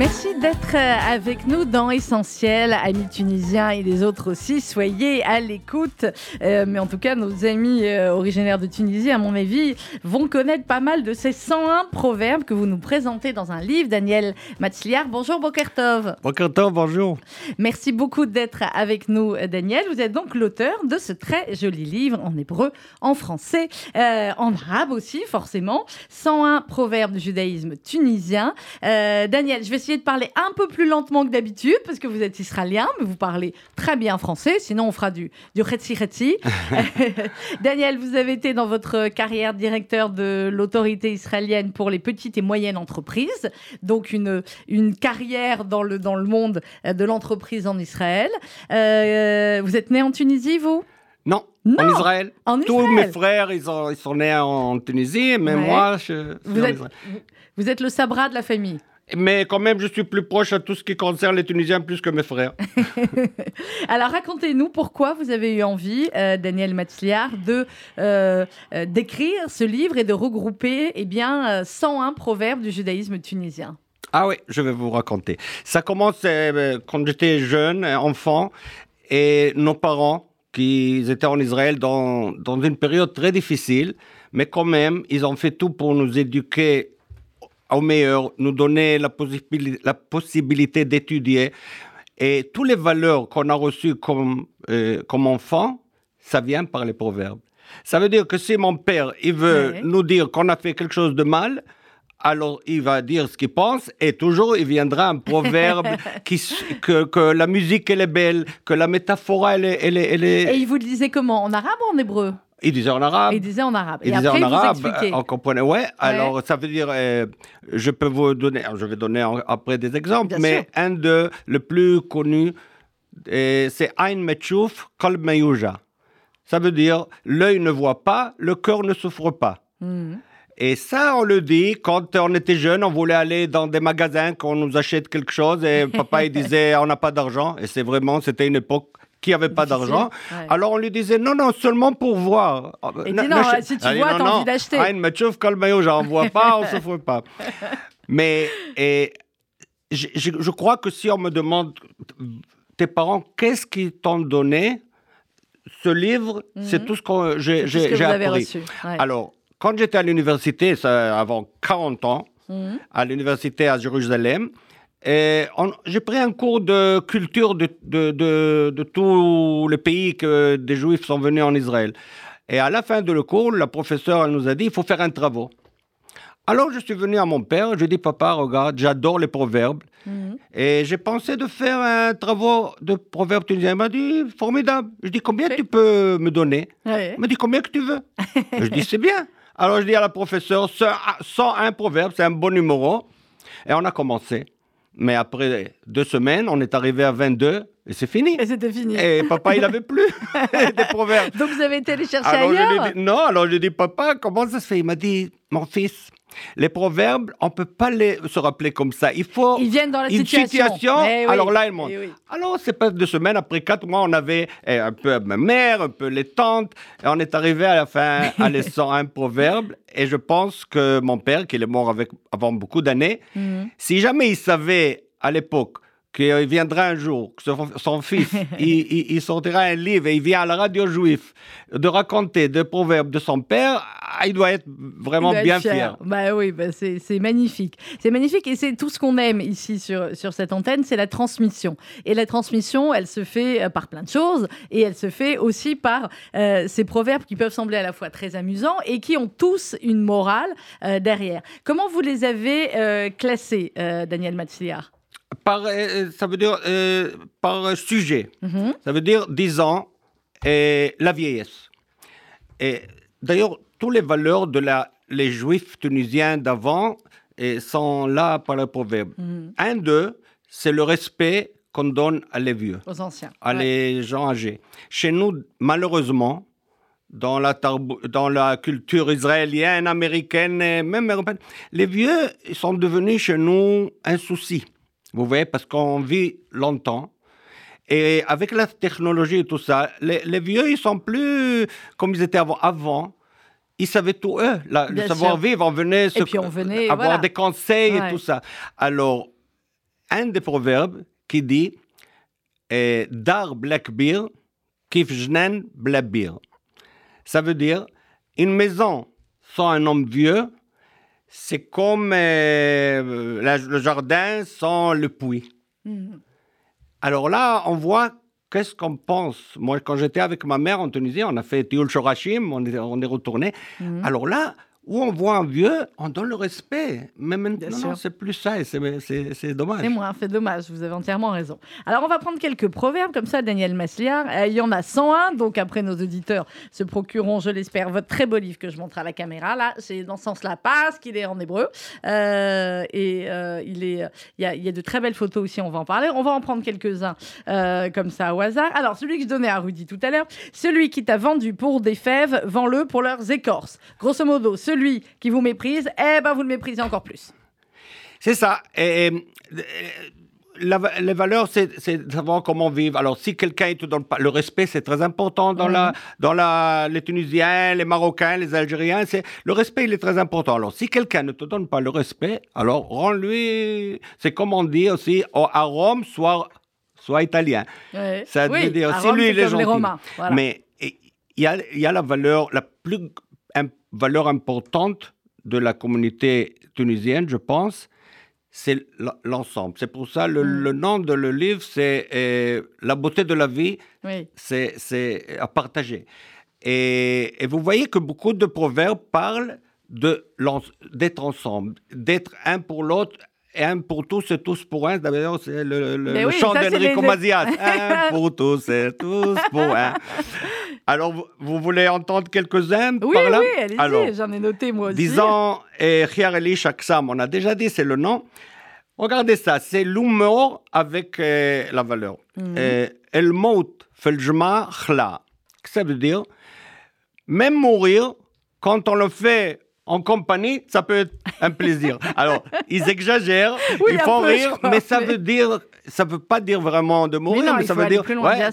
Merci d'être euh, avec nous dans Essentiel, amis tunisiens et les autres aussi. Soyez à l'écoute. Euh, mais en tout cas, nos amis euh, originaires de Tunisie, à mon avis, vont connaître pas mal de ces 101 proverbes que vous nous présentez dans un livre. Daniel Matzliar, bonjour Bokertov. Bokertov, bonjour. Merci beaucoup d'être avec nous, Daniel. Vous êtes donc l'auteur de ce très joli livre en hébreu, en français, en arabe aussi, forcément. 101 proverbes du judaïsme tunisien. Daniel, je vais essayer de parler un peu plus lentement que d'habitude parce que vous êtes israélien, mais vous parlez très bien français. Sinon, on fera du, du retsi retsi. Daniel, vous avez été dans votre carrière directeur de l'autorité israélienne pour les petites et moyennes entreprises. Donc, une, une carrière dans le, dans le monde de l'entreprise en Israël. Euh, vous êtes né en Tunisie, vous? Non, en Israël. Tous mes frères, ils, ils, sont nés en Tunisie, mais moi, je vous êtes, Vous êtes le sabra de la famille mais quand même, je suis plus proche à tout ce qui concerne les Tunisiens plus que mes frères. Alors, racontez-nous pourquoi vous avez eu envie, euh, Daniel Matzliar, de euh, euh, d'écrire ce livre et de regrouper eh bien 101 proverbes du judaïsme tunisien. Ah oui, je vais vous raconter. Ça commence quand j'étais jeune, enfant, et nos parents, qui étaient en Israël dans, dans une période très difficile, mais quand même, ils ont fait tout pour nous éduquer au meilleur, nous donner la, possibilité, la possibilité d'étudier. Et toutes les valeurs qu'on a reçues comme, euh, comme enfant, ça vient par les proverbes. Ça veut dire que si mon père, il veut nous dire qu'on a fait quelque chose de mal, alors il va dire ce qu'il pense et toujours il viendra un proverbe qui, que, que, la musique elle est belle, que la métaphore elle est, elle est, elle est... Et il vous le disait comment? En arabe ou en hébreu? Il disait en arabe. Il disait en arabe. Il et disait après, en arabe. Vous on comprenait. Ouais. Alors, ça veut dire, euh, je peux vous donner, je vais donner après des exemples, mais un de le plus connu, c'est Ein Metchouf Kol Meyuja. Ça veut dire, l'œil ne voit pas, le cœur ne souffre pas. Hmm. Et ça, on le dit quand on était jeune, on voulait aller dans des magasins, qu'on nous achète quelque chose, et papa il disait on n'a pas d'argent. Et c'est vraiment, c'était une époque qui n'avait pas d'argent. Alors on lui disait non, non, seulement pour voir. Et dit non, si tu vois, t'as envie d'acheter. Ah, une maillot, j'en vois pas, on ne souffre pas. Mais et, je, je, crois que si on me demande, tes parents, qu'est-ce qu'ils t'ont donné Ce livre, c'est mhm. tout ce que j'ai appris. Reçu. Alors, quand j'étais à l'université, avant 40 ans, mhm. à l'université à Jérusalem, j'ai pris un cours de culture de, de, de, de tous les pays que des juifs sont venus en Israël. Et à la fin de le cours, la professeure nous a dit il faut faire un travail. Alors je suis venu à mon père, je lui ai dit papa, regarde, j'adore les proverbes. Mhm. Et j'ai pensé de faire un travail de proverbes tunisiens. Il m'a dit formidable. Je dis combien tu peux me donner? Il m'a dit combien que tu veux? je dis c'est bien. Alors je dis à la professeure 101 proverbes, c'est un bon numéro. Et on a commencé. Mais après deux semaines, on est arrivé à 22 et c'est fini. Et c'était fini. Et papa, il n'avait plus des proverbes. Donc vous avez été les chercher ailleurs Non, alors je lui ai dit, papa, comment ça se fait? Il m'a dit, mon fils, les proverbes, on ne peut pas les, se rappeler comme ça. Il faut Ils viennent dans la une situation. Eh alors là, ils montent. Eh alors, c'est pas deux semaines, après quatre mois, on avait eh, un peu ma mère, un peu les tantes, et on est arrivé à la fin à les 101 proverbes. Et je pense que mon père, qui est mort avec, avant beaucoup d'années, mhm. si jamais il savait à l'époque qu'il viendra un jour, que son, fils, il, sortira un livre et il vient à la radio juif de raconter des proverbes de son père, ah, il doit être vraiment bien fier. Bah oui, bah c'est magnifique. C'est magnifique et c'est tout ce qu'on aime ici sur, sur cette antenne, c'est la transmission. Et la transmission, elle se fait euh, par plein de choses et elle se fait aussi par euh, ces proverbes qui peuvent sembler à la fois très amusants et qui ont tous une morale euh, derrière. Comment vous les avez classés, Daniel Matsliar? Par, euh, ça veut dire euh, par sujet. Mhm. Ça veut dire 10 ans et la vieillesse. Et d'ailleurs, toutes les valeurs de la, les juifs tunisiens d'avant sont là par le proverbe. Mhm. Un d'eux, c'est le respect qu'on donne à les vieux, aux anciens, à les gens âgés. Chez nous, malheureusement, dans la, dans la culture israélienne, américaine et même européenne, les vieux sont devenus chez nous un souci. Vous voyez, parce qu'on vit longtemps. Et avec la technologie et tout ça, les, les vieux, ils sont plus comme ils étaient avant. avant ils savaient tout, eux. La- le savoir-vivre, on venait, se- puis on venait, avoir voilà. des conseils Ouais. et tout ça. Alors, un des proverbes qui dit eh, Dar black beer, kif jnen black beer. Ça veut dire une maison sans un homme vieux, c'est comme euh, la- le jardin sans le puits. Mhm. Alors là, on voit qu'est-ce qu'on pense. Moi, quand j'étais avec ma mère en Tunisie, on a fait Tioul Shorashim, on est, on est retourné. Mhm. Alors là, où on voit un vieux, on donne le respect. Mais maintenant, c'est plus ça et c'est- c'est c'est dommage. C'est moins, c'est dommage, vous avez entièrement raison. Alors, on va prendre quelques proverbes comme ça, Daniel Masliard. Euh, il y en a 101, donc après, nos auditeurs se procureront, je l'espère, votre très beau livre que je montre à la caméra. Là, c'est dans ce sens-là, parce qu'il est en hébreu. Euh, et euh, il, est, il, y a, il y a de très belles photos aussi, on va en parler. On va en prendre quelques-uns comme ça au hasard. Alors, celui que je donnais à Rudy tout à l'heure, celui qui t'a vendu pour des fèves, vends-le pour leurs écorces. Grosso modo, celui qui vous méprise, eh ben, vous le méprisez encore plus. C'est ça. Et, et, la les valeurs, c'est savoir comment vivre. Alors, si quelqu'un ne te donne pas le respect, c'est très important dans, la, dans la, les Tunisiens, les Marocains, les Algériens. C'est le respect, il est très important. Alors, si quelqu'un ne te donne pas le respect, alors rends-lui. C'est comme on dit aussi au- à Rome, soit, soit italien. Ouais. Ça veut Oui, dire, si lui, il est gentil. Romains. Voilà. Mais il y a, il y a la valeur, la plus valeur importante de la communauté tunisienne, je pense, c'est l'ensemble. C'est pour ça le, Mm. le nom de le livre, c'est euh, La beauté de la vie, Oui. c'est à partager. Et, et vous voyez que beaucoup de proverbes parlent d'être ensemble, d'être un pour l'autre. Et Un pour tous et tous pour un. D'ailleurs, c'est le, le- Mais le oui, chant d'Enrico les- Mazias. Un pour tous et tous pour un. Alors, vous, vous voulez entendre quelques-uns Oui, par là? oui, allez-y, j'en ai noté moi aussi. Disons, eh, Khiar Eli Shaksam, on a déjà dit, c'est le nom. Regardez ça, c'est l'humour avec eh, la valeur. Mhm. Eh, El Mout Feljma Khla. Ça veut dire, même mourir, quand on le fait en compagnie, ça peut être un plaisir. Alors, ils exagèrent, Oui, ils font peu, rire, crois, mais ça mais- veut dire, ça veut pas dire vraiment de mourir, non, mais ça veut dire loin, ouais,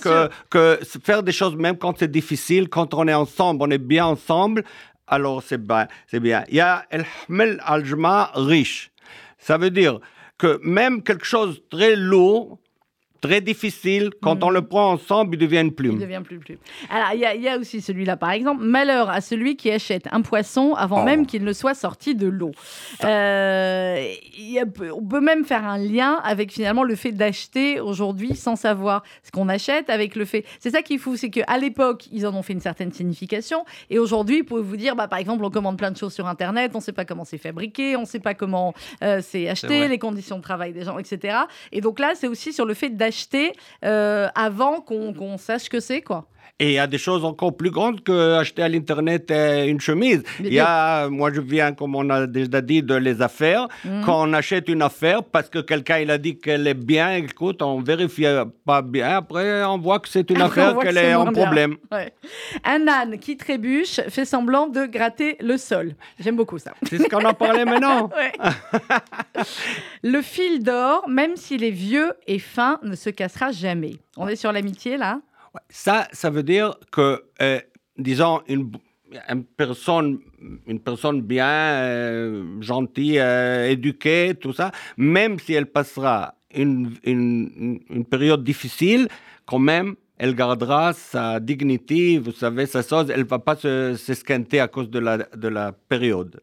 que, faire des choses même quand c'est difficile, quand on est ensemble, on est bien ensemble, alors c'est bien. C'est bien. Il y a El Hmel Al-Jma riche. Ça veut dire que même quelque chose de très lourd, très difficile, quand on le prend ensemble, il devient une Il plume. devient plus plus. Alors, il y, a- il y a aussi celui-là, par exemple. Malheur à celui qui achète un poisson avant Oh. même qu'il ne soit sorti de l'eau. Euh, il on peut même faire un lien avec finalement le fait d'acheter aujourd'hui sans savoir ce qu'on achète, avec le fait. C'est ça qui est fou, c'est qu'à l'époque, ils en ont fait une certaine signification. Et aujourd'hui, vous pouvez vous dire, bah, par exemple, on commande plein de choses sur Internet, on ne sait pas comment c'est fabriqué, on ne sait pas comment euh, c'est acheté, les conditions de travail des gens, etc. Et donc là, c'est aussi sur le fait d'acheter euh, avant qu'on sache que c'est, quoi. Et il y a des choses encore plus grandes que acheter à l'internet euh, une chemise. Il y a, moi je viens, comme on a déjà dit, de les affaires. Mhm. Quand on achète une affaire parce que quelqu'un il a dit qu'elle est bien, écoute, on vérifie pas bien. Après, on voit que c'est une Après, affaire que qu'elle c'est est en problème. Ouais. Un âne qui trébuche fait semblant de gratter le sol. J'aime beaucoup ça. C'est ce qu'on en parlait maintenant. Le fil d'or, même s'il est vieux et fin, ne se cassera jamais. On est sur l'amitié là? Ça, ça veut dire que, euh, disons, une, personne, une personne bien, euh, gentille, euh, éduquée, tout ça, même si elle passera une, période difficile, quand même, elle gardera sa dignité, vous savez, sa chose, elle va pas se- s'esquinter à cause de la période.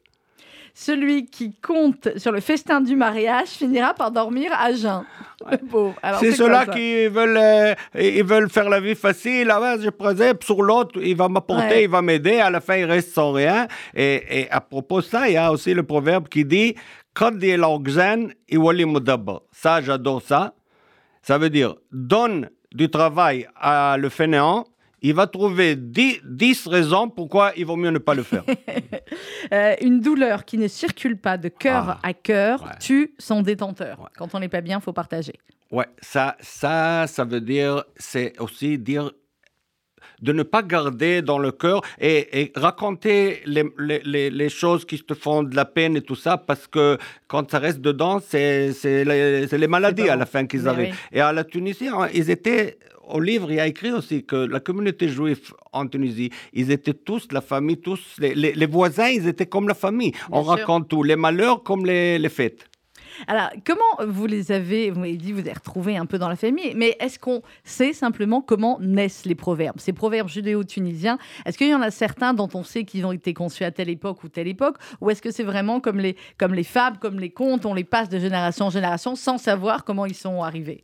Celui qui compte sur le festin du mariage finira par dormir à jeun. C'est ceux-là qui veulent, euh, ils veulent faire la vie facile. Ah ouais, je présente sur l'autre, il va m'apporter, Ouais. il va m'aider. À la fin, il reste sans rien. Et, et à propos de ça, il y a aussi le proverbe qui dit. Ça, j'adore ça. Ça veut dire donne du travail à le fainéant. Il va trouver 10, 10 raisons pourquoi il vaut mieux ne pas le faire. Euh, une douleur qui ne circule pas de cœur Ah. à cœur Ouais. tue son détenteur. Ouais. Quand on n'est pas bien, faut partager. Ouais, ça, ça, ça veut dire, c'est aussi dire de ne pas garder dans le cœur et, et raconter les, les- les- les choses qui te font de la peine et tout ça, parce que quand ça reste dedans, c'est les, maladies à la fin qu'ils arrivent. oui. Et à la Tunisie, hein, ils étaient. Au livre, il y a écrit aussi que la communauté juive en Tunisie, ils étaient tous la famille, tous les, les- les voisins, ils étaient comme la famille. On sûr. raconte tout, les malheurs comme les, les fêtes. Alors, comment vous les avez, vous m'avez dit, vous avez retrouvés un peu dans la famille, mais est-ce qu'on sait simplement comment naissent les proverbes Ces proverbes judéo-tunisiens, est-ce qu'il y en a certains dont on sait qu'ils ont été conçus à telle époque ou telle époque Ou est-ce que c'est vraiment comme les, comme les fables, comme les contes, on les passe de génération en génération sans savoir comment ils sont arrivés?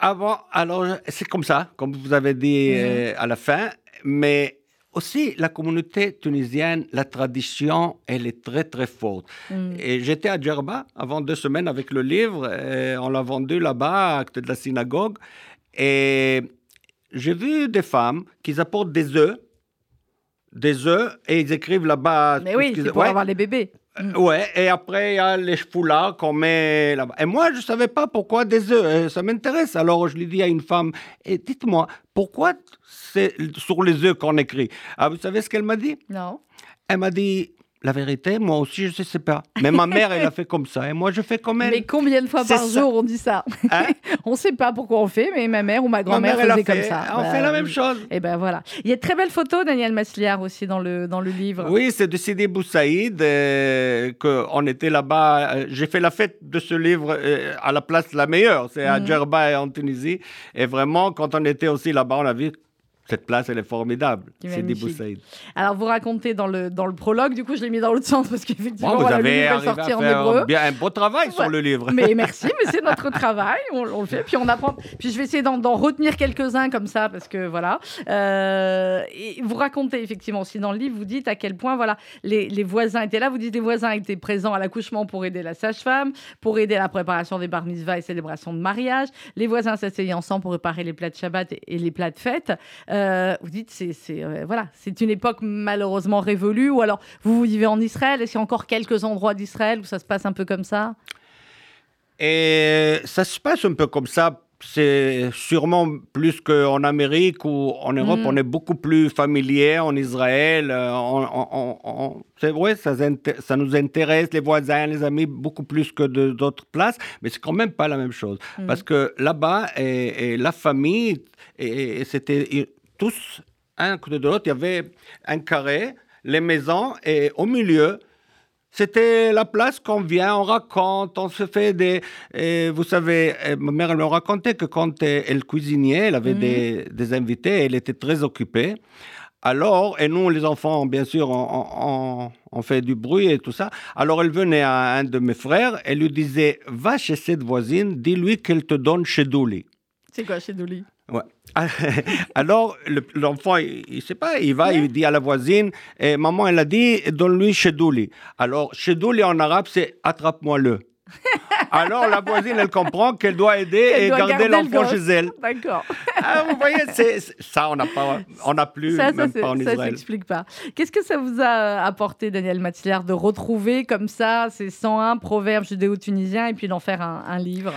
Avant, alors, c'est comme ça, comme vous avez dit Mhm. euh, à la fin, mais aussi la communauté tunisienne, la tradition, elle est très très forte. Mm. Et j'étais à Djerba avant deux semaines avec le livre, et on l'a vendu là-bas à côté de la synagogue, et j'ai vu des femmes qui apportent des œufs, des œufs, et ils écrivent là-bas. Mais oui, ce c'est pour Ouais. avoir les bébés. Euh, Ouais, et après, il y a les foulards qu'on met là-bas. Et moi, je ne savais pas pourquoi des œufs. euh, Ça m'intéresse. Alors, je lui dis à une femme, et dites-moi, pourquoi c'est sur les œufs qu'on écrit? Ah, vous savez ce qu'elle m'a dit? Non Elle m'a dit, la vérité, moi aussi, je ne sais pas. Mais ma mère, elle a fait comme ça. Et moi, je fais comme elle. Mais combien de fois par ça. jour on dit ça Hein On ne sait pas pourquoi on fait, mais ma mère ou ma grand-mère mère, elle a faisait fait. comme ça. On Bah, fait la même chose. Et ben voilà. Il y a de très belles photos, Daniel Masliard, aussi dans le, dans le livre. Oui, c'est de Sidi Boussaïd, euh, qu'on était là-bas. euh, J'ai fait la fête de ce livre euh, à la place la meilleure, c'est à Mhm. Djerba en Tunisie. Et vraiment, quand on était aussi là-bas, on a vu cette place, elle est formidable. C'est magnifique. Boussaïd. Alors, vous racontez dans le, dans le prologue, du coup, je l'ai mis dans l'autre sens parce qu'effectivement, Bon, voilà, le livre est arrivé à sorti en hébreu. bien, un beau travail sur le livre. Mais merci, mais c'est notre travail, on, on le fait, puis on apprend. Puis je vais essayer d'en d'en retenir quelques-uns comme ça, parce que voilà. Euh, et vous racontez effectivement aussi dans le livre, vous dites à quel point voilà les, les voisins étaient là. Vous dites les voisins étaient présents à l'accouchement pour aider la sage-femme, pour aider à la préparation des bar mitzvahs et célébrations de mariage. Les voisins s'asseyaient ensemble pour préparer les plats de Shabbat et, et les plats de fête. Euh, vous dites c'est euh, voilà c'est une époque malheureusement révolue. Ou alors vous, vous vivez en Israël. Est-ce qu'il y a encore quelques endroits d'Israël où ça se passe un peu comme ça? Et ça se passe un peu comme ça. C'est sûrement plus qu'en Amérique ou en Europe, Mhm. on est beaucoup plus familier. En Israël, euh, on- on- on- on- c'est vrai, ça, nous intéresse, les voisins, les amis, beaucoup plus que d'autres places, mais c'est quand même pas la même chose. Mhm. Parce que là-bas, et, et la famille, et, et c'était tous un côté de l'autre, il y avait un carré, les maisons, et au milieu, c'était la place qu'on vient, on raconte, on se fait des... et vous savez, ma mère elle me racontait que quand elle cuisinait, elle avait Mhm. des, des invités, elle était très occupée. Alors, et nous, les enfants, bien sûr, on, on- on- on fait du bruit et tout ça. Alors, elle venait à un de mes frères, elle lui disait, va chez cette voisine, dis-lui qu'elle te donne chez Douli. C'est quoi chez Douli? Ouais. Alors, le- l'enfant, il ne sait pas, il va, il dit à la voisine, et maman, elle a dit, donne-lui chez Douli. Alors, chez Douli en arabe, c'est attrape-moi-le. Alors, la voisine, elle comprend qu'elle doit aider Elle et doit garder garder le l'enfant chez elle. D'accord. Ah, vous voyez, ça, on n'a pas, on n'a plus, Ça, ça, même c'est- pas en ça s'explique pas. Qu'est-ce que ça vous a apporté, Daniel Matzliard, de retrouver comme ça ces 101 proverbes judéo-tunisiens et puis d'en faire un, un livre?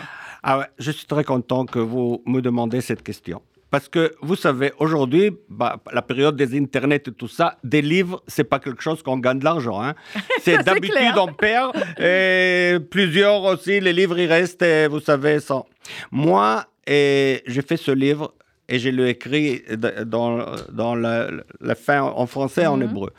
Ah ouais, je suis très content que vous me demandez cette question. Parce que vous savez, aujourd'hui, bah, la période des internets et tout ça, des livres, c'est pas quelque chose qu'on gagne de l'argent. Hein. C'est d'habitude on perd et plusieurs aussi, les livres ils restent, et vous savez, sans. Moi, j'ai fait ce livre et je l'ai écrit dans, dans la, la fin en français et en Mhm. hébreu.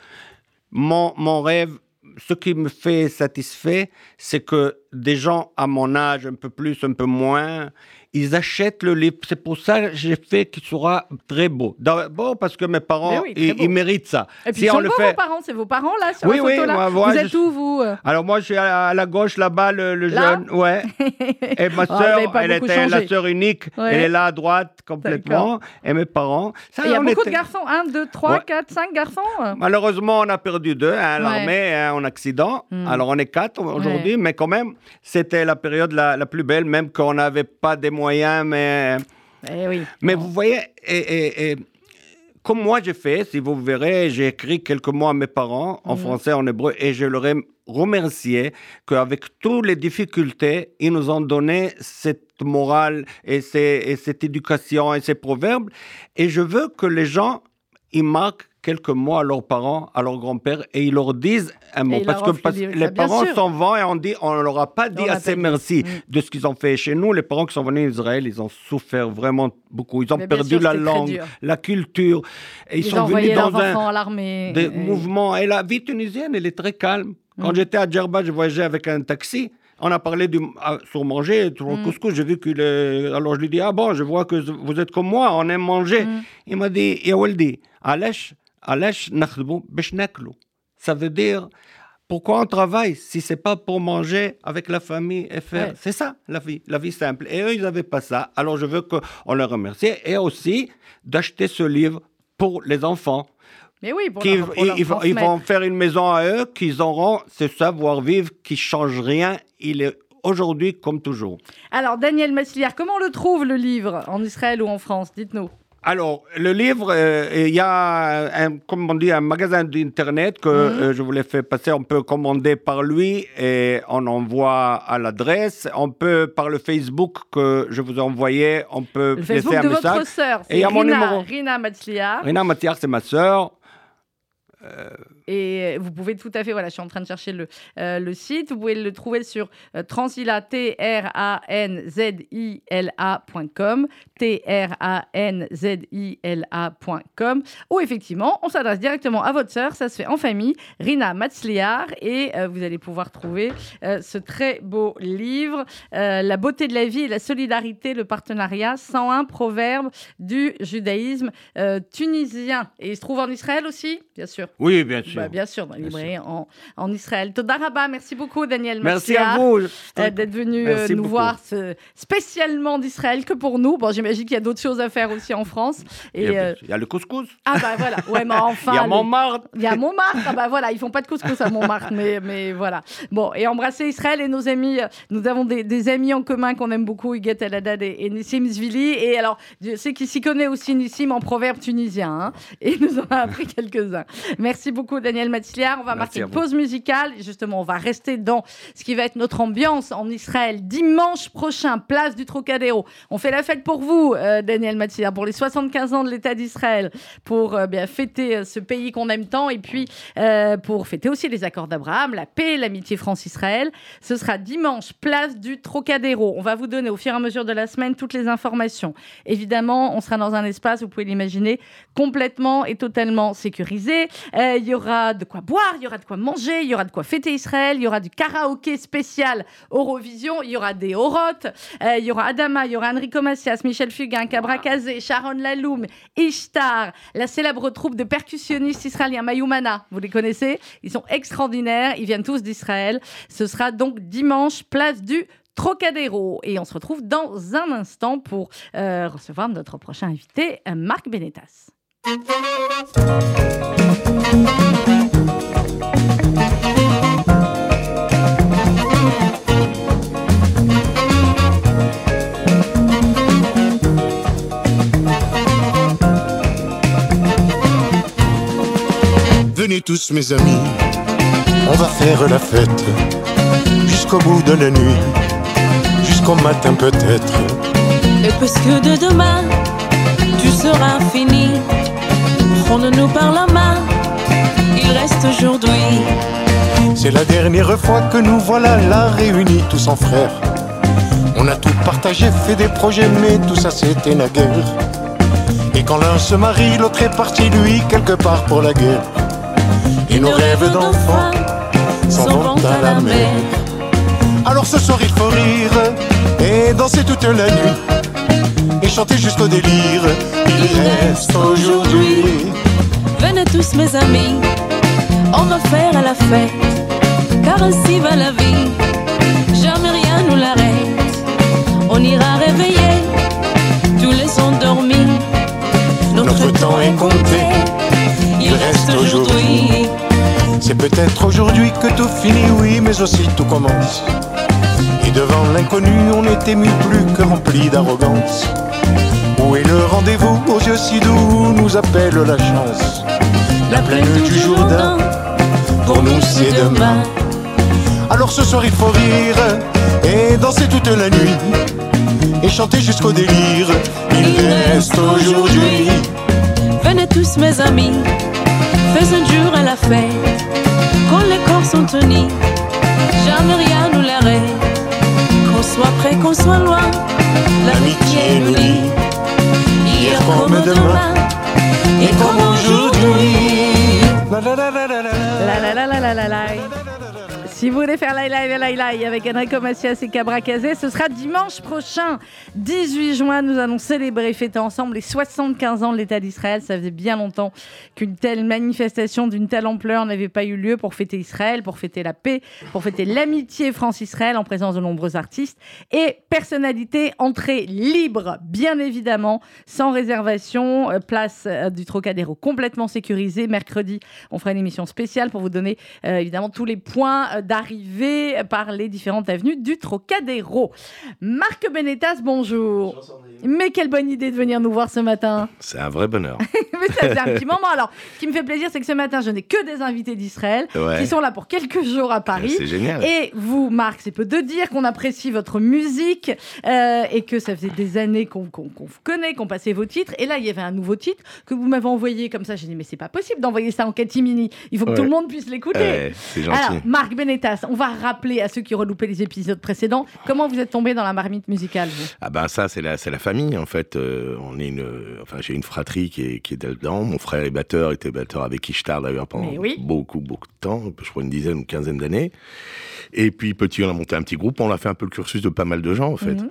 Mon, mon rêve, ce qui me fait satisfait, c'est que des gens à mon âge, un peu plus, un peu moins, ils achètent le livre. C'est pour ça que j'ai fait qu'il sera très beau. D'abord parce que mes parents, oui, ils, méritent ça. Et puis, si on le beaux, fait. vos parents C'est vos parents, là, sur Oui, la oui, photo, là moi, Vous je êtes suis- où, vous? Alors moi, je suis à, la gauche là-bas, le, le Là jeune, ouais. Et ma avez sœur, elle était la sœur unique. Ouais. Elle est là à droite complètement. Et mes parents. Ça, Il y a beaucoup était- de garçons 1, 2, 3, Ouais. 4, 5 garçons? Malheureusement, on a perdu deux, un à Ouais. l'armée et un en accident. Hmm. Alors, on est quatre aujourd'hui, mais quand même, c'était la période la, la plus belle, même qu'on n'avait pas des moyens. Mais, Eh oui. mais vous voyez, et, et- et comme moi j'ai fait, si vous verrez, j'ai écrit quelques mots à mes parents en Mhm. français, en hébreu, et je leur ai remercié qu'avec toutes les difficultés, ils nous ont donné cette morale et, ces- et cette éducation et ces proverbes. Et je veux que les gens ils marquent quelques mots à leurs parents, à leur grand-père, et ils leur disent un mot. Parce que, parce les parents s'en vont et on dit, on leur a pas dit assez merci Mm. de ce qu'ils ont fait chez nous. Les parents qui sont venus en Israël, ils ont souffert vraiment beaucoup. Ils ont Mais perdu sûr, la langue, la culture. Et ils, Ils sont venus leurs dans un, à des Et- mouvements. Et la vie tunisienne, elle est très calme. Quand Mm. j'étais à Djerba, je voyageais avec un taxi. On a parlé du, ah, sur manger, sur le Mm. couscous. J'ai vu qu'il est. Alors je lui dis Ah bon, je vois que vous êtes comme moi, on aime manger. Il m'a dit Ya waldi, bash naklu. Ça veut dire pourquoi on travaille si c'est pas pour manger avec la famille et faire. Ouais. C'est ça la vie, la vie simple. Et eux, ils n'avaient pas ça. Alors je veux qu'on les remercie et aussi d'acheter ce livre pour les enfants Mais oui, pour leur, pour leur ils, vont faire une maison à eux, qu'ils auront ce savoir-vivre qui change rien. Il est aujourd'hui comme toujours. Alors, Daniel Massilière, comment on le trouve, le livre, en Israël ou en France? Dites-nous. Alors, le livre, euh, il y a, un, comme on dit, un magasin d'internet que Mhm. euh, je vous l'ai fait passer. On peut commander par lui et on envoie à l'adresse. On peut par le Facebook que je vous ai envoyé, on peut Le laisser Facebook un de message. votre sœur, Et c'est il y a mon Rina, numéro. Rina Matzliar. Rina Mathiar, c'est ma sœur. Et vous pouvez tout à fait, voilà, je suis en train de chercher le, euh, site. Vous pouvez le trouver sur euh, transila, T-R-A-N-Z-I-L-A.com, T-R-A-N-Z-I-L-A.com, où effectivement, on s'adresse directement à votre sœur. Ça se fait en famille, Rina Matzliar, et euh, vous allez pouvoir trouver euh, ce très beau livre, euh, La beauté de la vie et la solidarité, le partenariat, 101 proverbes du judaïsme euh, tunisien. Et il se trouve en Israël aussi, bien sûr. Oui, bien sûr. Bah, bien sûr, dans les Bien librairies en, en Israël. Toda Rabba, merci beaucoup Daniel Merci Matzliar, à vous. euh, d'être venu Merci euh, nous beaucoup. voir ce- spécialement d'Israël que pour nous. Bon, j'imagine qu'il y a d'autres choses à faire aussi en France. Il y, a, euh, il y a le couscous. ah bah voilà, ouais, mais enfin. il y a Montmartre. il y a Montmartre, ah bah voilà, ils font pas de couscous à Montmartre, mais, mais voilà. Bon, et embrasser Israël et nos amis. euh, Nous avons des, des amis en commun qu'on aime beaucoup, Huguette Eladad et, et Nissim Zvili. Et alors, je sais qu'il s'y connaît aussi, Nissim, en proverbe tunisien. hein, et nous en a appris quelques-uns. Merci beaucoup, Daniel Matzliar. On va Merci marquer une pause musicale. Justement, on va rester dans ce qui va être notre ambiance en Israël dimanche prochain, place du Trocadéro. On fait la fête pour vous, euh, Daniel Matzliar, pour les 75 ans de l'État d'Israël, pour euh, bien fêter euh, ce pays qu'on aime tant et puis euh, pour fêter aussi les accords d'Abraham, la paix, l'amitié France-Israël. Ce sera dimanche, place du Trocadéro. On va vous donner au fur et à mesure de la semaine toutes les informations. Évidemment, on sera dans un espace, vous pouvez l'imaginer, complètement et totalement sécurisé. Il y aura de quoi boire, il y aura de quoi manger, il y aura de quoi fêter Israël, il y aura du karaoké spécial Eurovision, il y aura des horotes, euh, il y aura Adama, il y aura Enrico Macias, Michel Fugain, Cabra Kazé, Sharon Laloum, Ishtar, la célèbre troupe de percussionnistes israéliens Mayumana, vous les connaissez Ils sont extraordinaires, ils viennent tous d'Israël. Ce sera donc dimanche, place du Trocadéro. Et on se retrouve dans un instant pour euh, recevoir notre prochain invité, Marc Benetas. Venez tous mes amis, on va faire la fête jusqu'au bout de la nuit, jusqu'au matin peut-être. Et puisque de demain, tu seras fini, prends-nous par la main, il reste aujourd'hui. C'est la dernière fois que nous voilà là réunis tous en frères. On a tout partagé, fait des projets, mais tout ça c'était la guerre. Et quand l'un se marie, l'autre est parti lui quelque part pour la guerre. Et nos rêves d'enfants s'en vont à la mer. Alors ce soir il faut rire et danser toute la nuit et chanter jusqu'au délire. Il reste aujourd'hui. Venez tous mes amis, on va faire la fête, car ainsi va la vie, jamais rien nous l'arrête. On ira réveiller tous les endormis, Notre temps est compté, il reste aujourd'hui. C'est peut-être aujourd'hui que tout finit, oui, mais aussi tout commence. Et devant l'inconnu, on est ému plus que rempli d'arrogance. Où est le rendez-vous aux yeux si doux nous appelle la chance La plaine du Jourdain, pour nous c'est demain. Alors ce soir il faut rire et danser toute la nuit et chanter jusqu'au délire. Il reste aujourd'hui Venez tous mes amis, faisons jour à la fête. Quand les corps sont unis, jamais rien soit près, qu'on soit loin, l'amitié nous lie. Hier comme demain, et comme aujourd'hui. La la la la la la la. Si vous voulez faire la la la la la avec Enrico Macias et Cabra Casé, ce sera dimanche prochain, 18 juin. Nous allons célébrer, fêter ensemble les 75 ans de l'État d'Israël. Ça faisait bien longtemps qu'une telle manifestation d'une telle ampleur n'avait pas eu lieu pour fêter Israël, pour fêter la paix, pour fêter l'amitié France-Israël en présence de nombreux artistes et personnalités. Entrée libre, bien évidemment, sans réservation. Euh, Place euh, du Trocadéro complètement sécurisée. Mercredi, on fera une émission spéciale pour vous donner euh, évidemment tous les points d'arrivée par les différentes avenues du Trocadéro. Marc Benetas, bonjour. Mais quelle bonne idée de venir nous voir ce matin. C'est un vrai bonheur. Mais ça faisait un petit moment. Alors, ce qui me fait plaisir, c'est que ce matin, je n'ai que des invités d'Israël Ouais. qui sont là pour quelques jours à Paris. C'est génial. Et vous, Marc, c'est peu de dire qu'on apprécie votre musique euh, et que ça faisait des années qu'on vous connaît, qu'on passait vos titres. Et là, il y avait un nouveau titre que vous m'avez envoyé comme ça. J'ai dit, mais c'est pas possible d'envoyer ça en catimini. Il faut que Ouais. tout le monde puisse l'écouter. Ouais, c'est gentil. Alors, Marc Benetas, on va rappeler à ceux qui loupé les épisodes précédents comment vous êtes tombé dans la marmite musicale, vous. Ah ben ça c'est la c'est la famille en fait. Euh, on est une enfin j'ai une fratrie qui est qui est dedans. Mon frère est batteur, était batteur avec Ishtar d'ailleurs pendant oui. beaucoup beaucoup de temps, je crois une dizaine ou une quinzaine d'années. Et puis petit on a monté un petit groupe, on a fait un peu le cursus de pas mal de gens en fait. Mhm.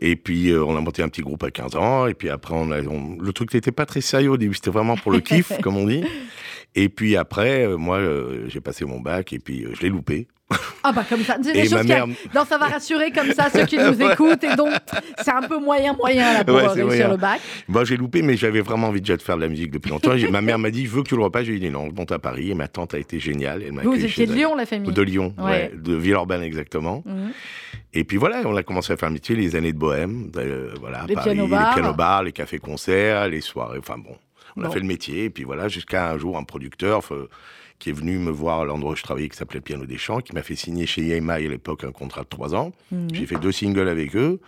Et puis euh, on a monté un petit groupe à 15 ans et puis après on a on- le truc n'était pas très sérieux au début, c'était vraiment pour le kiff comme on dit. Et puis après euh, moi euh, j'ai passé mon bac et puis euh, je l'ai loupé. Ah bah comme ça, c'est des Et choses mère- Non, ça va rassurer comme ça ceux qui nous écoutent et donc c'est un peu moyen moyen là pour Ouais, réussir moyen. le bac. Moi, j'ai loupé, mais j'avais vraiment envie déjà de faire de la musique depuis longtemps. Ma mère m'a dit, je veux que tu le repasses? J'ai dit non, je monte à Paris. Et ma tante a été géniale. Elle m'a Vous étiez de. Lyon la famille. De Lyon, Ouais. ouais, de Villeurbanne exactement. Mhm. Et puis voilà, on a commencé à faire métier, les années de bohème, euh, voilà, Les Paris, pianos-bars. les pianos-bars, les cafés-concerts, les soirées, enfin bon, on Bon. a fait le métier, et puis voilà, jusqu'à un jour, un producteur qui est venu me voir à l'endroit où je travaillais, qui s'appelait Piano des Champs, qui m'a fait signer chez EMI à l'époque un contrat de trois ans. Mhm. J'ai fait deux singles avec eux.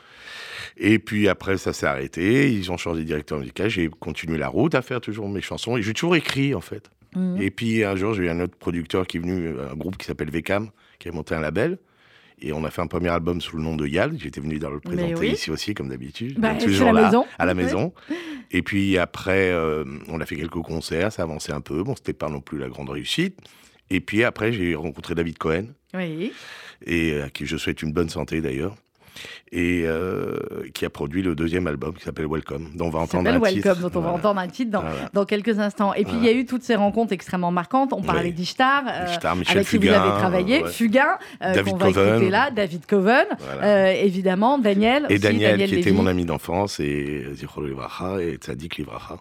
Et puis après, ça s'est arrêté. Ils ont changé de directeur musical. J'ai continué la route à faire toujours mes chansons. Et j'ai toujours écrit, en fait. Mhm. Et puis un jour, j'ai eu un autre producteur qui est venu, un groupe qui s'appelle Vecam, qui a monté un label. Et on a fait un premier album sous le nom de Yal. J'étais venu dans le présenter oui. ici aussi, comme d'habitude. Bah, toujours la là, maison. à la Oui. maison. Et puis après, euh, on a fait quelques concerts, ça avançait un peu. Bon, c'était pas non plus la grande réussite. Et puis après, j'ai rencontré David Cohen, Oui. et à qui je souhaite une bonne santé d'ailleurs, et euh, qui a produit le deuxième album qui s'appelle Welcome, dont on va entendre un titre. Welcome, dont on va entendre un titre dans, Voilà. dans quelques instants. Et puis, il y a eu toutes ces rencontres extrêmement marquantes. On parlait Oui. d'Ishtar, euh, Michel avec qui vous Fugain, avez travaillé. ouais. Fugain, euh, David qu'on va Coven. écouter là. David Coven, euh, évidemment. Daniel Et aussi, Daniel, qui était mon ami d'enfance, et Zichro Livracha, et Tzadik Livracha.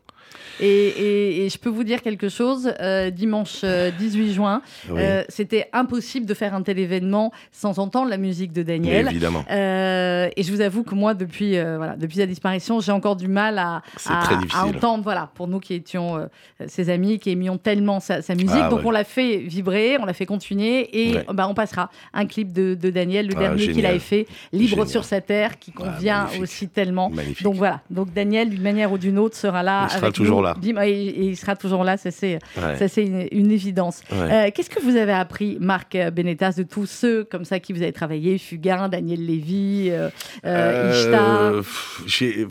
Et, et- et je peux vous dire quelque chose, euh, dimanche euh, 18 juin, Oui. euh, c'était impossible de faire un tel événement sans entendre la musique de Daniel. évidemment. Euh, et je vous avoue que moi, depuis, euh, voilà, depuis sa disparition, j'ai encore du mal à, à- à entendre, voilà, pour nous qui étions euh, ses amis, qui aimions tellement sa, sa musique. Ah, Donc ouais. on l'a fait vibrer, on l'a fait continuer et Ouais. bah, on passera un clip de, de Daniel, le Ah, dernier qu'il avait fait, Libre Génial. sur sa terre, qui Ah, convient aussi tellement. Magnifique. Donc voilà, donc Daniel, d'une manière ou d'une autre, sera là. Il sera avec toujours là. Dim- Et, et il sera toujours là, ça c'est Ouais. une, une évidence. Ouais. Euh, Qu'est-ce que vous avez appris, Marc Benetas, de tous ceux comme ça qui vous avez travaillé, Fugain, Daniel Lévy, euh, euh, Ishtar? Euh, J'ai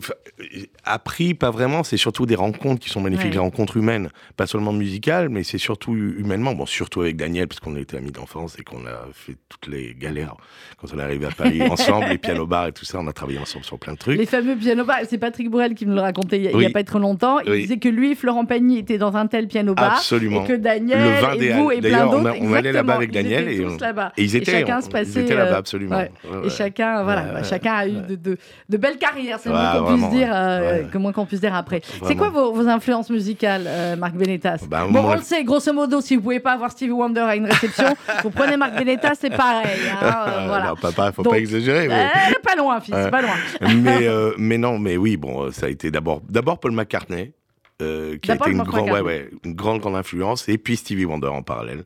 appris, pas vraiment, c'est surtout des rencontres qui sont magnifiques, Ouais. les rencontres humaines, pas seulement musicales, mais c'est surtout hu- humainement. Bon, surtout avec Daniel, parce qu'on était amis d'enfance et qu'on a fait toutes les galères quand on est arrivé à Paris ensemble, les piano bars et tout ça, on a travaillé ensemble sur plein de trucs. Les fameux piano bars, c'est Patrick Bourrel qui me le racontait il y a- pas trop longtemps. Il Oui. disait que lui, Florent Pagny, était dans un tel piano bar. Absolument. Et que Daniel, Le vin et vous, et plein on d'autres. on allait là-bas avec ils Daniel étaient et tous on- là-bas. Et ils étaient, chacun on- se ils passait. étaient là-bas, euh, absolument. ouais. Ouais, Et chacun, voilà, bah, chacun a eu de, de- de belles carrières, c'est le Ouais, moins qu'on puisse dire, euh, que moins qu'on puisse dire après. C'est quoi vos, vos influences musicales, euh, Marc Benetas Bah, Bon, on le sait, grosso modo, si vous pouvez pas avoir Stevie Wonder à une réception, vous prenez Marc Benetas, c'est pareil. hein, euh, Euh, voilà. Non, papa, faut Donc, pas exagérer. mais- Euh, pas loin, fils, pas loin. mais, euh, non, mais oui, bon, euh, ça a été d'abord, d'abord Paul McCartney, euh, qui a été une, grande, ouais, McCartney. ouais, une grande, grande influence, et puis Stevie Wonder en parallèle.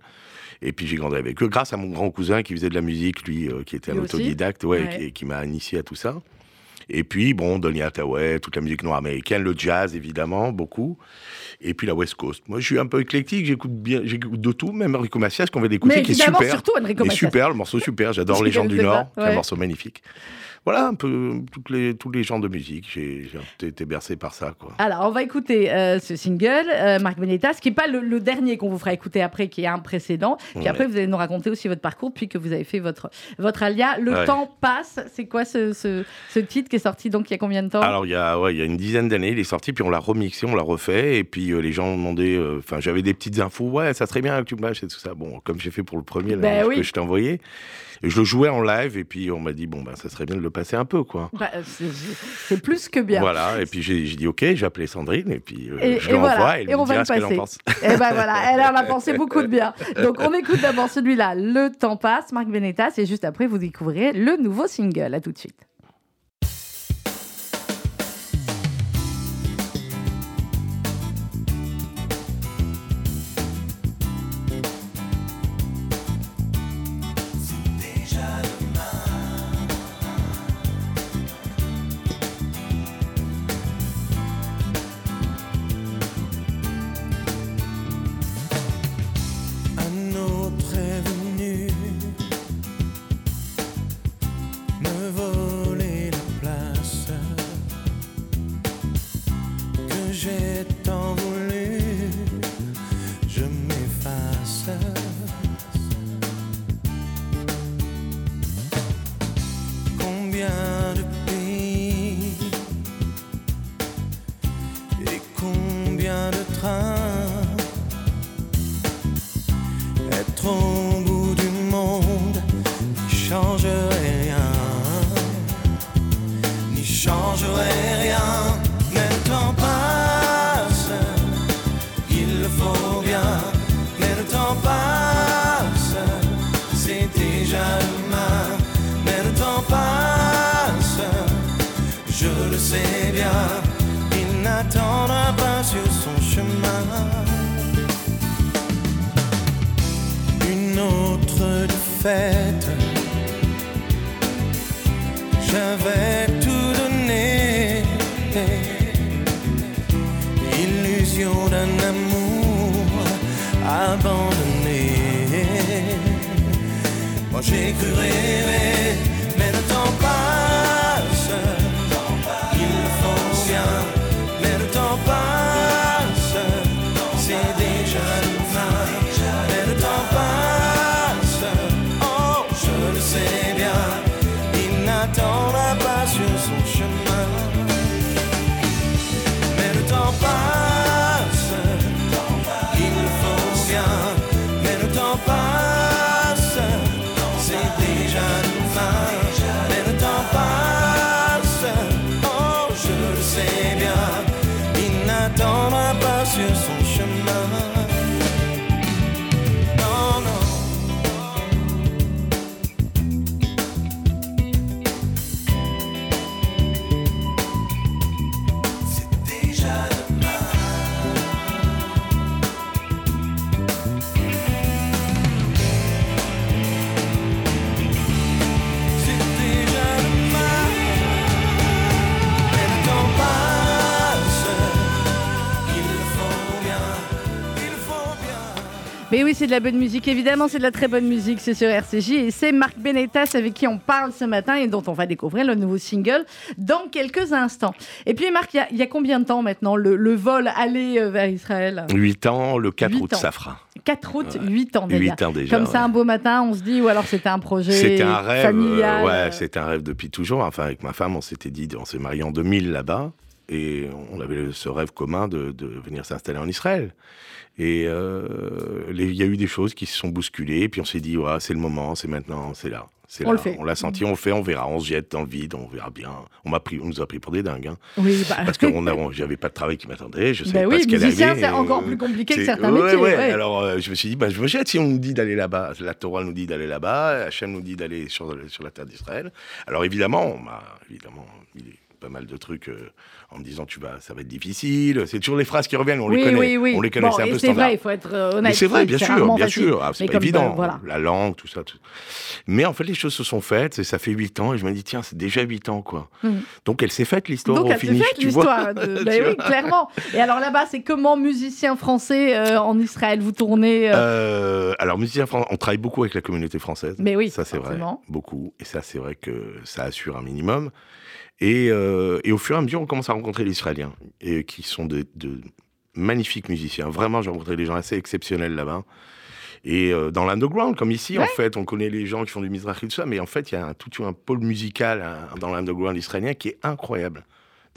Et puis j'ai grandi avec eux, grâce à mon grand cousin qui faisait de la musique, lui, euh, qui était un autodidacte, ouais, Ouais. qui, qui m'a initié à tout ça. Et puis, bon, Donny Hathaway, toute la musique noire américaine, le jazz, évidemment, beaucoup. Et puis la West Coast. Moi, je suis un peu éclectique, j'écoute bien, j'écoute de tout, même Enrico Macias qu'on va d'écouter, qui est super. surtout Enrico Il est Macias. super, le morceau super. J'adore Les gens du Nord, qui est ouais. un morceau magnifique. Voilà un peu toutes les, tous les genres de musique. J'ai été bercé par ça, quoi. Alors, on va écouter euh, ce single, euh, Marc Benetas, qui n'est pas le, le dernier qu'on vous fera écouter après, qui est un précédent. Puis Ouais. après, vous allez nous raconter aussi votre parcours depuis que vous avez fait votre, votre alia. Le Ouais. temps passe. C'est quoi ce, ce, ce titre qui est sorti donc il y a combien de temps? Alors, il y, a, ouais, il y a une dizaine d'années, il est sorti, puis on l'a remixé, on l'a refait, et puis euh, les gens ont demandé, enfin, j'avais des petites infos, ouais, ça serait bien que tu me lâches et tout ça. Bon, comme j'ai fait pour le premier, là, Ben oui. que je t'ai envoyé. Et je le jouais en live, et puis on m'a dit, bon, ben, ça serait bien de le passer un peu, quoi. Bah, c'est- C'est plus que bien. Voilà, et puis j'ai dit, ok, j'ai appelé Sandrine, et puis euh, Et- je l'envoie, voilà, et elle et on me va dira le ce qu'elle en pense. Et ben voilà, elle en a pensé beaucoup de bien. Donc on écoute d'abord celui-là, Le temps passe, Marc Benetas, et juste après vous découvrirez le nouveau single. À tout de suite. Sais bien. Il n'attendra pas sur son chemin une autre fête. J'avais tout donné, illusion d'un amour abandonné. Moi j'ai cru rêver, mais le temps passe. Mais oui, c'est de la bonne musique, évidemment, c'est de la très bonne musique, c'est sur RCJ. Et c'est Marc Benetas avec qui on parle ce matin et dont on va découvrir le nouveau single dans quelques instants. Et puis Marc, il y a- il y, a combien de temps maintenant le, le vol aller euh, vers Israël? 8 ans, le 4 Huit août, ans. ça fera. 4 août, 8 ans déjà. 8 ans déjà. Comme ça, ouais. un beau matin, on se dit, ou alors c'était un projet C'était un rêve. euh, familial. ouais, c'était un rêve depuis toujours. Enfin, avec ma femme, on s'était dit, on s'est marié en 2000 là-bas. Et on avait ce rêve commun de, de venir s'installer en Israël. Et euh, il y a eu des choses qui se sont bousculées. Et puis on s'est dit, ouais, c'est le moment, c'est maintenant, c'est là. C'est On là. le fait. On l'a senti, on le fait, on verra. On se jette dans le vide, on verra bien. On, m'a pris, on nous a pris pour des dingues. hein. Oui, bah, Parce que j'avais pas de travail qui m'attendait. Je savais bah pas oui, ce qu'elle allait. c'est encore euh, plus compliqué que certains ouais, métiers. ouais. ouais. Alors euh, je me suis dit, bah, je me jette si on nous dit d'aller là-bas. La Torah nous dit d'aller là-bas, Hachem nous dit d'aller sur, sur la terre d'Israël. Alors évidemment, on m'a évidemment mis des, pas mal de trucs euh, en me disant tu vas, ça va être difficile. C'est toujours les phrases qui reviennent, on oui, les connaît, oui, oui. on les connaît, Bon, c'est un peu c'est standard. vrai, il faut être euh, honnête. Mais c'est vrai, bien c'est sûr, bien facile. sûr. Ah, c'est pas comme, évident. euh, voilà. La langue, tout ça, tout. Mais en fait, les choses se sont faites et ça fait 8 ans et je me dis, tiens, c'est déjà 8 ans, quoi. Mhm. Donc elle s'est faite, l'histoire, Donc, au elle s'est finish, faite tu l'histoire. de- bah oui, clairement. Et alors là-bas, c'est comment musicien français euh, en Israël Vous tournez. euh, alors, musicien français, on travaille beaucoup avec la communauté française. Mais oui, ça c'est vrai, beaucoup. Et ça, c'est vrai que ça assure un minimum. Et, euh, et au fur et à mesure, on commence à rencontrer les Israéliens, et qui sont de, de magnifiques musiciens. Vraiment, j'ai rencontré des gens assez exceptionnels là-bas. Et euh, dans l'underground, comme ici, en fait, on connaît les gens qui font du Mizrahi, tout ça, mais en fait, il y a un, tout un pôle musical hein, dans l'underground israélien qui est incroyable.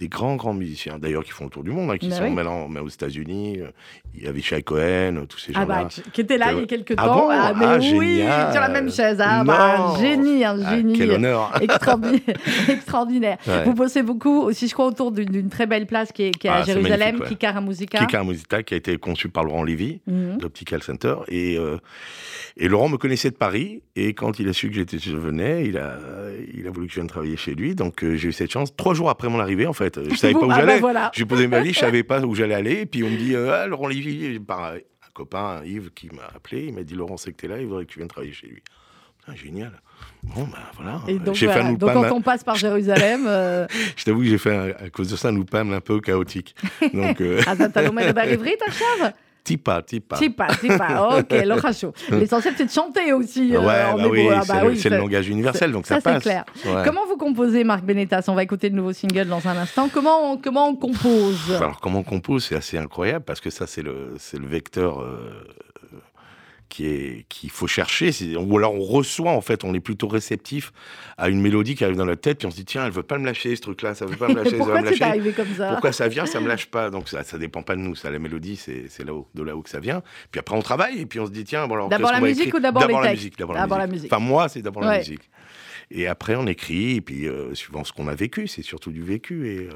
Des grands, grands musiciens, d'ailleurs, qui font le tour du monde, hein, qui Bah sont oui. maintenant mais aux États-Unis. euh, Il y avait Shai Cohen, euh, tous ces Ah gens-là. bah, qui- était là il y a quelques Ah temps. bon mais Ah, oui, génial. sur la même chaise. Ah, bah, un génie, un génie. quel honneur Extraordinaire. extraordinaire. Ouais. Vous bossez beaucoup aussi, je crois, autour d'une très belle place qui est, qui est à Jérusalem, magnifique, ouais. Kikar Musica. Kika Musita, qui a été conçu par Laurent Lévy, Mhm. d'Optical Center. Et, euh, et Laurent me connaissait de Paris. Et quand il a su que j'étais, je venais, il a, il a voulu que je vienne travailler chez lui. Donc euh, j'ai eu cette chance. Trois jours après mon arrivée, en fait, je savais pas où ah bah j'allais. voilà. J'ai posé ma valise, je savais pas où j'allais aller. Et puis on me dit, euh, ah, Laurent Lévy, par un copain, Yves, qui m'a appelé. Il m'a dit, Laurent, c'est que t'es là, il voudrait que tu viennes travailler chez lui. Ah, génial. Bon, ben voilà. Et donc, fait un quand on passe par Jérusalem, euh, Je t'avoue que j'ai fait, un- à cause de ça, un loupam un peu chaotique. Donc, euh, Tipa, tipa. Tipa, tipa. Ok, le chaud. L'essentiel, c'est de chanter aussi. Euh, ouais, bah oui, ah, c'est, bah oui, c'est, le langage universel, donc ça, ça passe. c'est clair. Comment vous composez, Marc Benettas? On va écouter le nouveau single dans un instant. Comment on, comment on compose? Bah, alors, comment on compose, c'est assez incroyable parce que ça, c'est le, le vecteur. Euh, qui est qu'il faut chercher. Ou alors, on reçoit, en fait, on est plutôt réceptif à une mélodie qui arrive dans la tête, puis on se dit, tiens, elle veut pas me lâcher, ce truc-là, ça veut pas me lâcher, ça va Pourquoi me lâcher. arrivé comme ça? Pourquoi ça vient, ça me lâche pas? Donc ça, ça dépend pas de nous. Ça, la mélodie, c'est c'est là-haut, de là-haut que ça vient. Puis après, on travaille et puis on se dit tiens, bon alors. D'abord la musique ou d'abord les la textes? musique. D'abord D'abord la, la musique. musique. Enfin moi, c'est d'abord Ouais. la musique. Et après, on écrit et puis euh, suivant ce qu'on a vécu, c'est surtout du vécu et euh,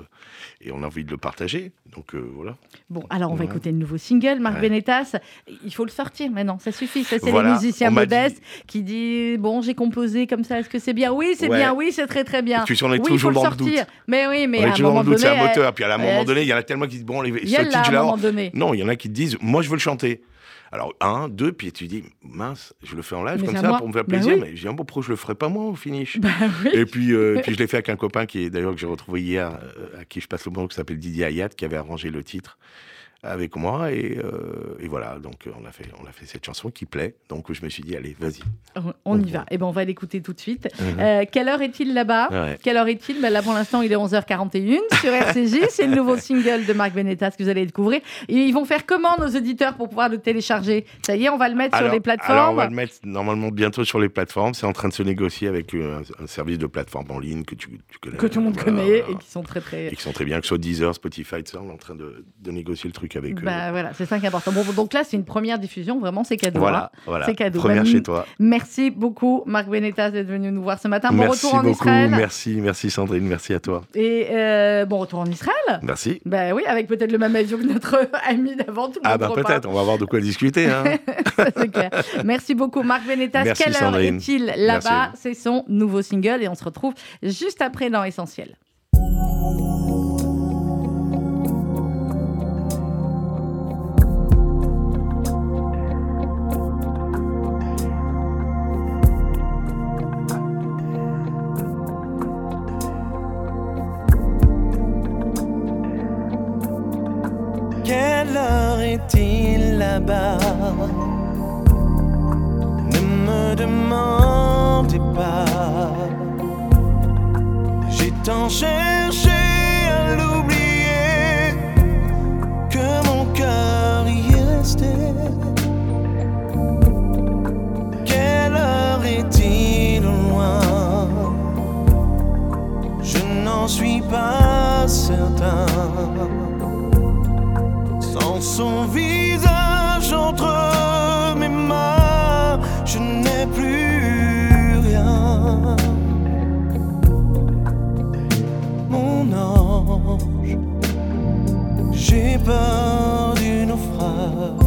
et on a envie de le partager. Donc euh, voilà. Bon, alors on va Ouais. écouter le nouveau single, Marc Ouais. Benetas. Il faut le sortir maintenant, ça suffit. Ça, c'est Voilà, les musiciens modestes qui disent Bon, j'ai composé comme ça, est-ce que c'est bien? Oui, c'est Ouais. bien, oui, c'est très très bien. Puis on est oui, toujours faut dans le doute. Mais oui, mais on à est toujours dans moment le doute, c'est un moteur. Puis à un moment euh, donné, il y en a tellement qui disent bon, les, ce titre-là, moment. Non, il y en a qui disent moi je veux le chanter. Alors un, deux, puis tu dis mince, je le fais en live Mais comme ça moi. pour me faire Bah plaisir. oui. Mais je dis ah, bon, pourquoi je le ferais pas moi au finish? Bah oui. Et puis, euh, puis je l'ai fait avec un copain qui est d'ailleurs que j'ai retrouvé hier, euh, à qui je passe le bon, qui s'appelle Didier Ayat, qui avait arrangé le titre avec moi. Et, euh, et voilà, donc euh, on a, fait, on a fait cette chanson qui plaît. Donc je me suis dit, allez, vas-y. On- y va. Eh ben, on va l'écouter tout de suite. Mhm. Euh, quelle heure est-il là-bas? Ouais. Quelle heure est-il? Ben Là, pour l'instant, il est 11h41 sur RCJ. C'est le nouveau single de Marc Benetas que vous allez découvrir. Et ils vont faire comment, nos auditeurs, pour pouvoir le télécharger? Ça y est, on va le mettre sur les plateformes. alors, on va le mettre normalement bientôt sur les plateformes. C'est en train de se négocier avec un, un service de plateforme en ligne que tu, tu connais. que tout le monde Voilà, connaît voilà. et qui sont très, très. Et qui sont très bien, que ce soit Deezer, Spotify, tout ça. On est en train de, de négocier le truc avec eux. Bah, voilà, c'est ça qui est important. Bon, donc là, c'est une première diffusion, vraiment, c'est cadeau. Voilà, hein. voilà. C'est cadeau. Première Bah, chez toi. Merci beaucoup, Marc Benetas, d'être venu nous voir ce matin. Bon merci retour en beaucoup. Israël. Merci, merci Sandrine. Merci à toi. Et euh, bon retour en Israël. Merci. Ben oui, avec peut-être le même avion que notre ami d'avant. Ah bah peut-être, on va avoir de quoi discuter. Hein. Ça, c'est clair. Merci beaucoup, Marc. Merci, Quelle heure est-il là-bas? C'est son nouveau single et on se retrouve juste après dans Essentiel. Ne me demandez pas. J'ai tant cherché à l'oublier que mon cœur y est resté. Quelle heure est-il loin? Je n'en suis pas certain sans son visage j'ai peur du naufrage.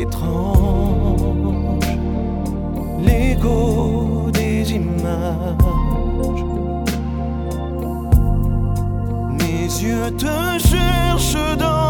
Étrange, l'écho des images. Mes yeux te cherchent dans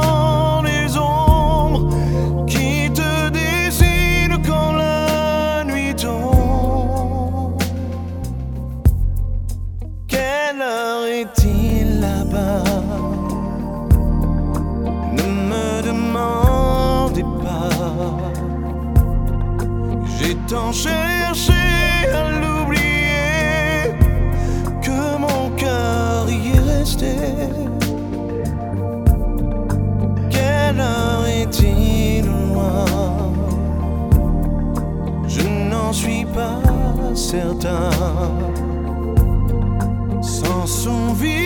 certain. Sans son visage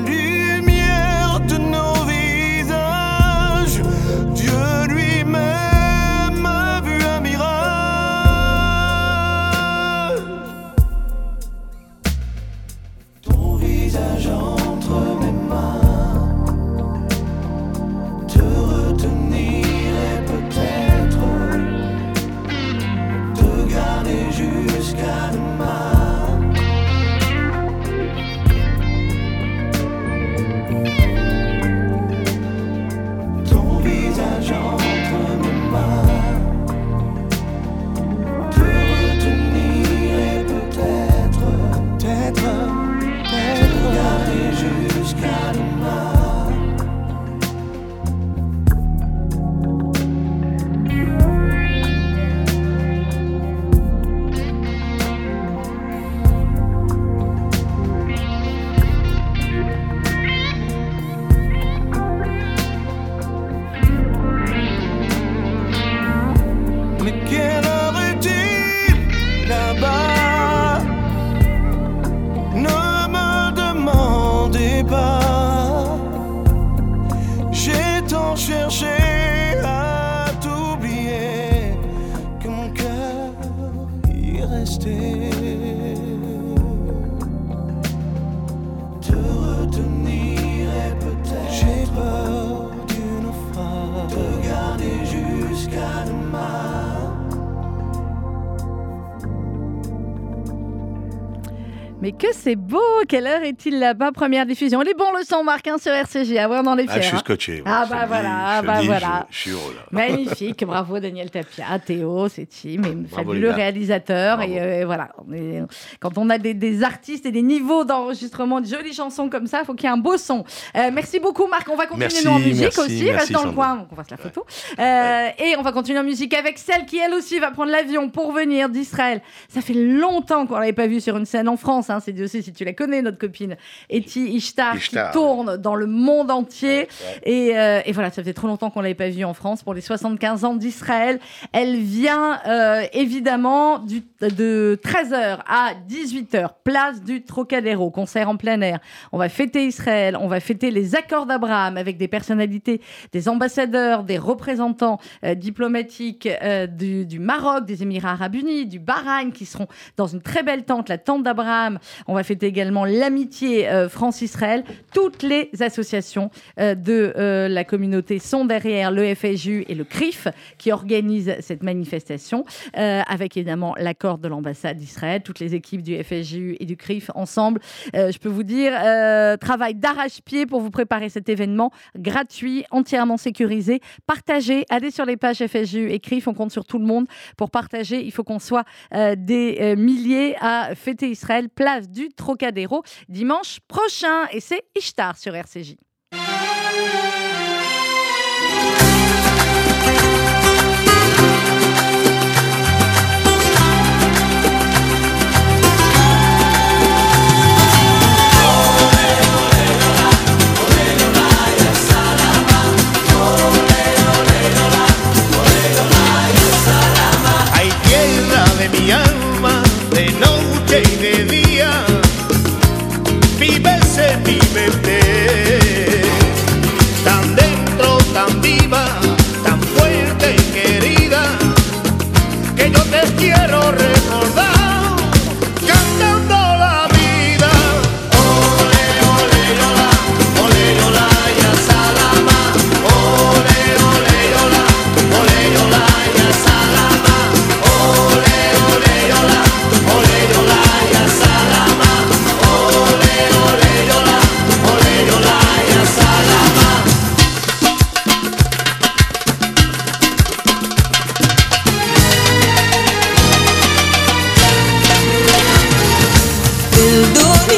dans Mais que c'est beau Quelle heure est-il là-bas? Première diffusion. Il est bon le son, Marc, hein, sur RCG. Ah ouais, on en est Ah, je suis hein. scotché. Ah bah voilà, ah bah voilà. Je, je suis heureux là. Magnifique, bravo Daniel Tapia, Théo, c'est team, et fabuleux les réalisateur. Et euh, voilà, on est- quand on a des, des artistes et des niveaux d'enregistrement, de jolies chansons comme ça, il faut qu'il y ait un beau son. Euh, merci beaucoup Marc, on va continuer Merci, en musique merci, aussi, merci, reste dans le coin, on fasse la photo. Euh, Et on va continuer en musique avec celle qui elle aussi va prendre l'avion pour venir d'Israël. Ça fait longtemps qu'on l'avait pas vue sur une scène en France, hein, c'est Dieu sait si tu la connais, notre copine Eti Ishtar, Ishtar, qui tourne dans le monde entier. Et, euh, et voilà, ça faisait trop longtemps qu'on l'avait pas vue en France pour les 75 ans d'Israël. Elle vient euh, évidemment du, de 13h à 18h, place du Trocadéro, concert en plein air. On va fêter Israël, on va fêter les accords d'Abraham avec des personnalités, des ambassadeurs, des représentants euh, diplomatiques du, du Maroc, des Émirats arabes unis, du Bahreïn qui seront dans une très belle tente, la tente d'Abraham. On va fêter également l'amitié euh, France-Israël. Toutes les associations euh, de euh, la communauté sont derrière le FSU et le CRIF qui organisent cette manifestation, avec évidemment l'accord de l'ambassade d'Israël, toutes les équipes du FSU et du CRIF ensemble. Je peux vous dire, travail d'arrache-pied pour vous préparer cet événement gratuit, entièrement sécurisé. Partagez, allez sur les pages FSU et CRIF, on compte sur tout le monde pour partager. Il faut qu'on soit des milliers à fêter Israël, place du Trocadéro, dimanche prochain. Et c'est Ishtar sur RCJ.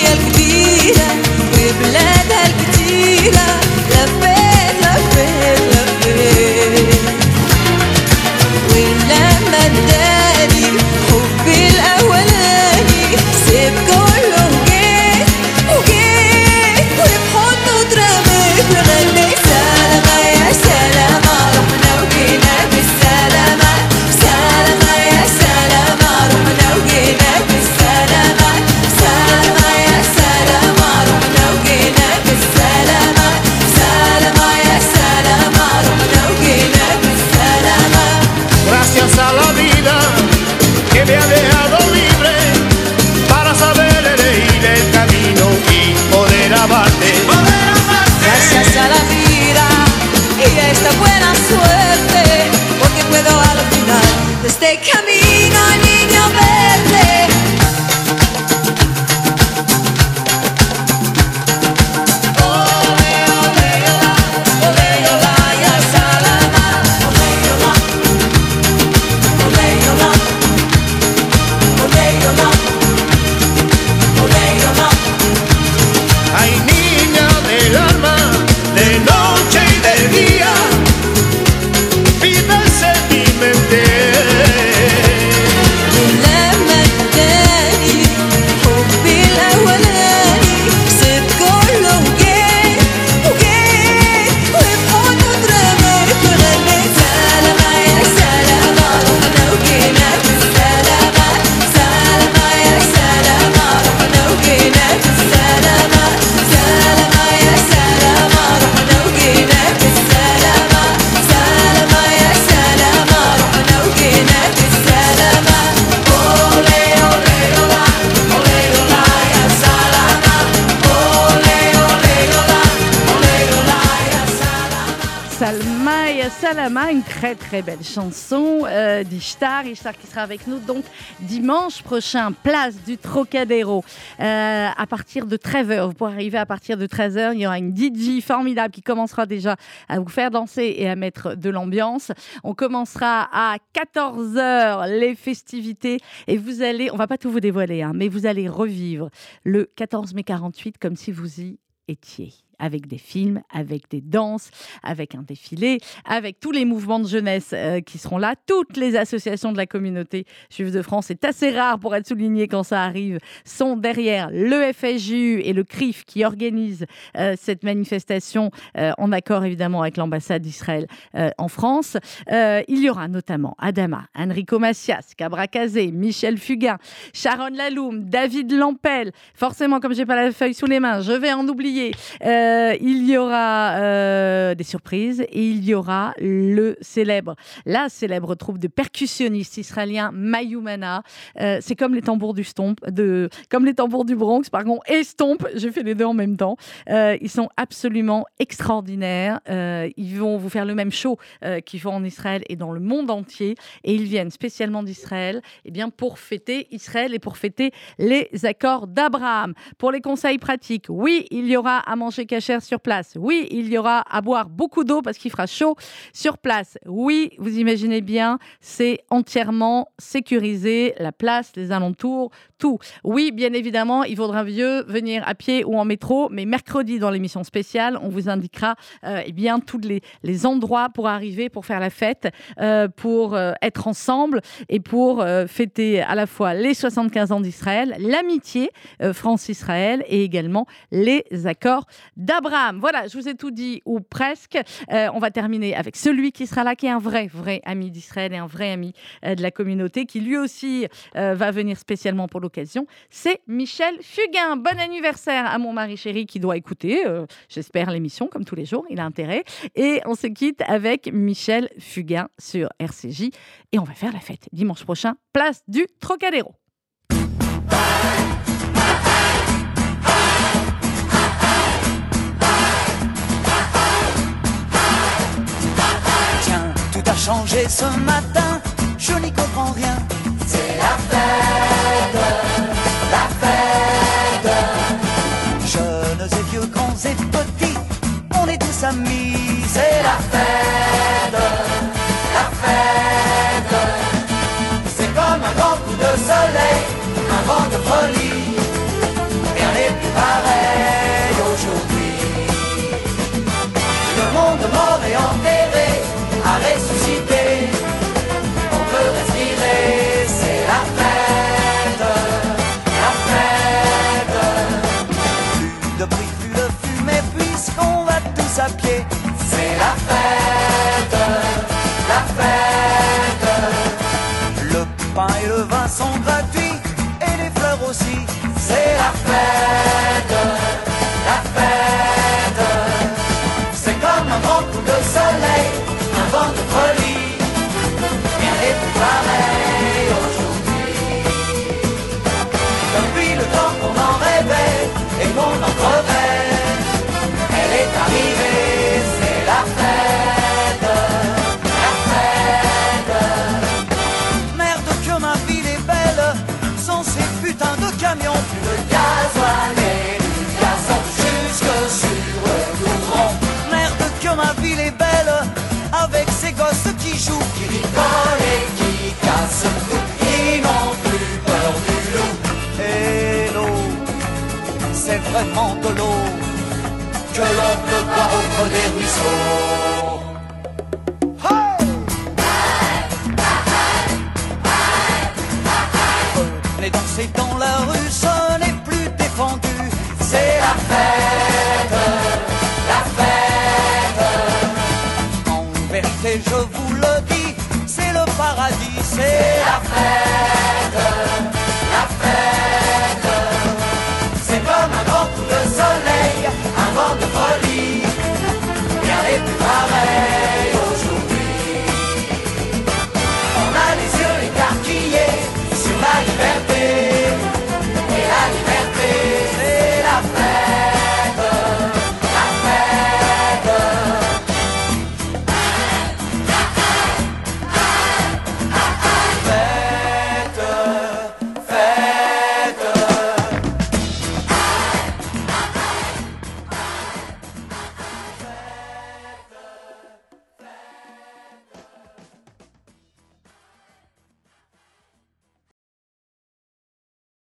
هي الكبيرة. Très très belle chanson euh, d'Ishtar. Ishtar qui sera avec nous donc dimanche prochain, place du Trocadéro, euh, à partir de 13h. Vous pourrez arriver à partir de 13h. Il y aura une DJ formidable qui commencera déjà à vous faire danser et à mettre de l'ambiance. On commencera à 14h les festivités et vous allez, on va pas tout vous dévoiler, hein, mais vous allez revivre le 14 mai 48 comme si vous y étiez avec des films, avec des danses, avec un défilé, avec tous les mouvements de jeunesse euh, qui seront là, toutes les associations de la communauté juive de France, c'est assez rare pour être souligné quand ça arrive, sont derrière le FSJU et le CRIF qui organisent euh, cette manifestation euh, en accord évidemment avec l'ambassade d'Israël en France. Il y aura notamment Adama, Enrico Macias, Cabra Cazé, Michel Fugain, Sharon Laloum, David Lampel. Forcément, comme j'ai pas la feuille sous les mains, je vais en oublier. Il y aura euh, des surprises et il y aura le célèbre, la célèbre troupe de percussionnistes israéliens Mayumana. Euh, c'est comme les tambours du Stomp, de, comme les tambours du Bronx, pardon, et Stomp. J'ai fait les deux en même temps. Euh, ils sont absolument extraordinaires. Euh, ils vont vous faire le même show euh, qu'ils font en Israël et dans le monde entier. Et ils viennent spécialement d'Israël eh bien, pour fêter Israël et pour fêter les accords d'Abraham. Pour les conseils pratiques, oui, il y aura à manger sur place. Oui, il y aura à boire beaucoup d'eau parce qu'il fera chaud sur place. Oui, vous imaginez bien, c'est entièrement sécurisé, la place, les alentours, Oui, bien évidemment, il vaudra mieux venir à pied ou en métro, mais mercredi dans l'émission spéciale, on vous indiquera euh, eh bien tous les, endroits pour arriver, pour faire la fête, euh, pour euh, être ensemble et pour fêter à la fois les 75 ans d'Israël, l'amitié France-Israël et également les accords d'Abraham. Voilà, je vous ai tout dit ou presque. On va terminer avec celui qui sera là, qui est un vrai, vrai ami d'Israël et un vrai ami de la communauté, qui lui aussi va venir spécialement pour l'occasion c'est Michel Fugain. Bon anniversaire à mon mari chéri qui doit écouter, euh, j'espère, l'émission comme tous les jours, il a intérêt. Et on se quitte avec Michel Fugain sur RCJ et on va faire la fête dimanche prochain, place du Trocadéro. Tiens, tout a changé ce matin, je n'y camions, plus de gasoil et du gazon jusque sur le courant. Merde que ma ville est belle, avec ces gosses qui jouent, qui rigolent et qui cassent tout. Ils n'ont plus peur du loup. Et l'eau, c'est vraiment de l'eau que l'on peut boire au des ruisseaux. la rue, ce n'est plus défendu. C'est la fête, la fête. En vérité, je vous le dis, c'est le paradis. C'est la fête, la fête.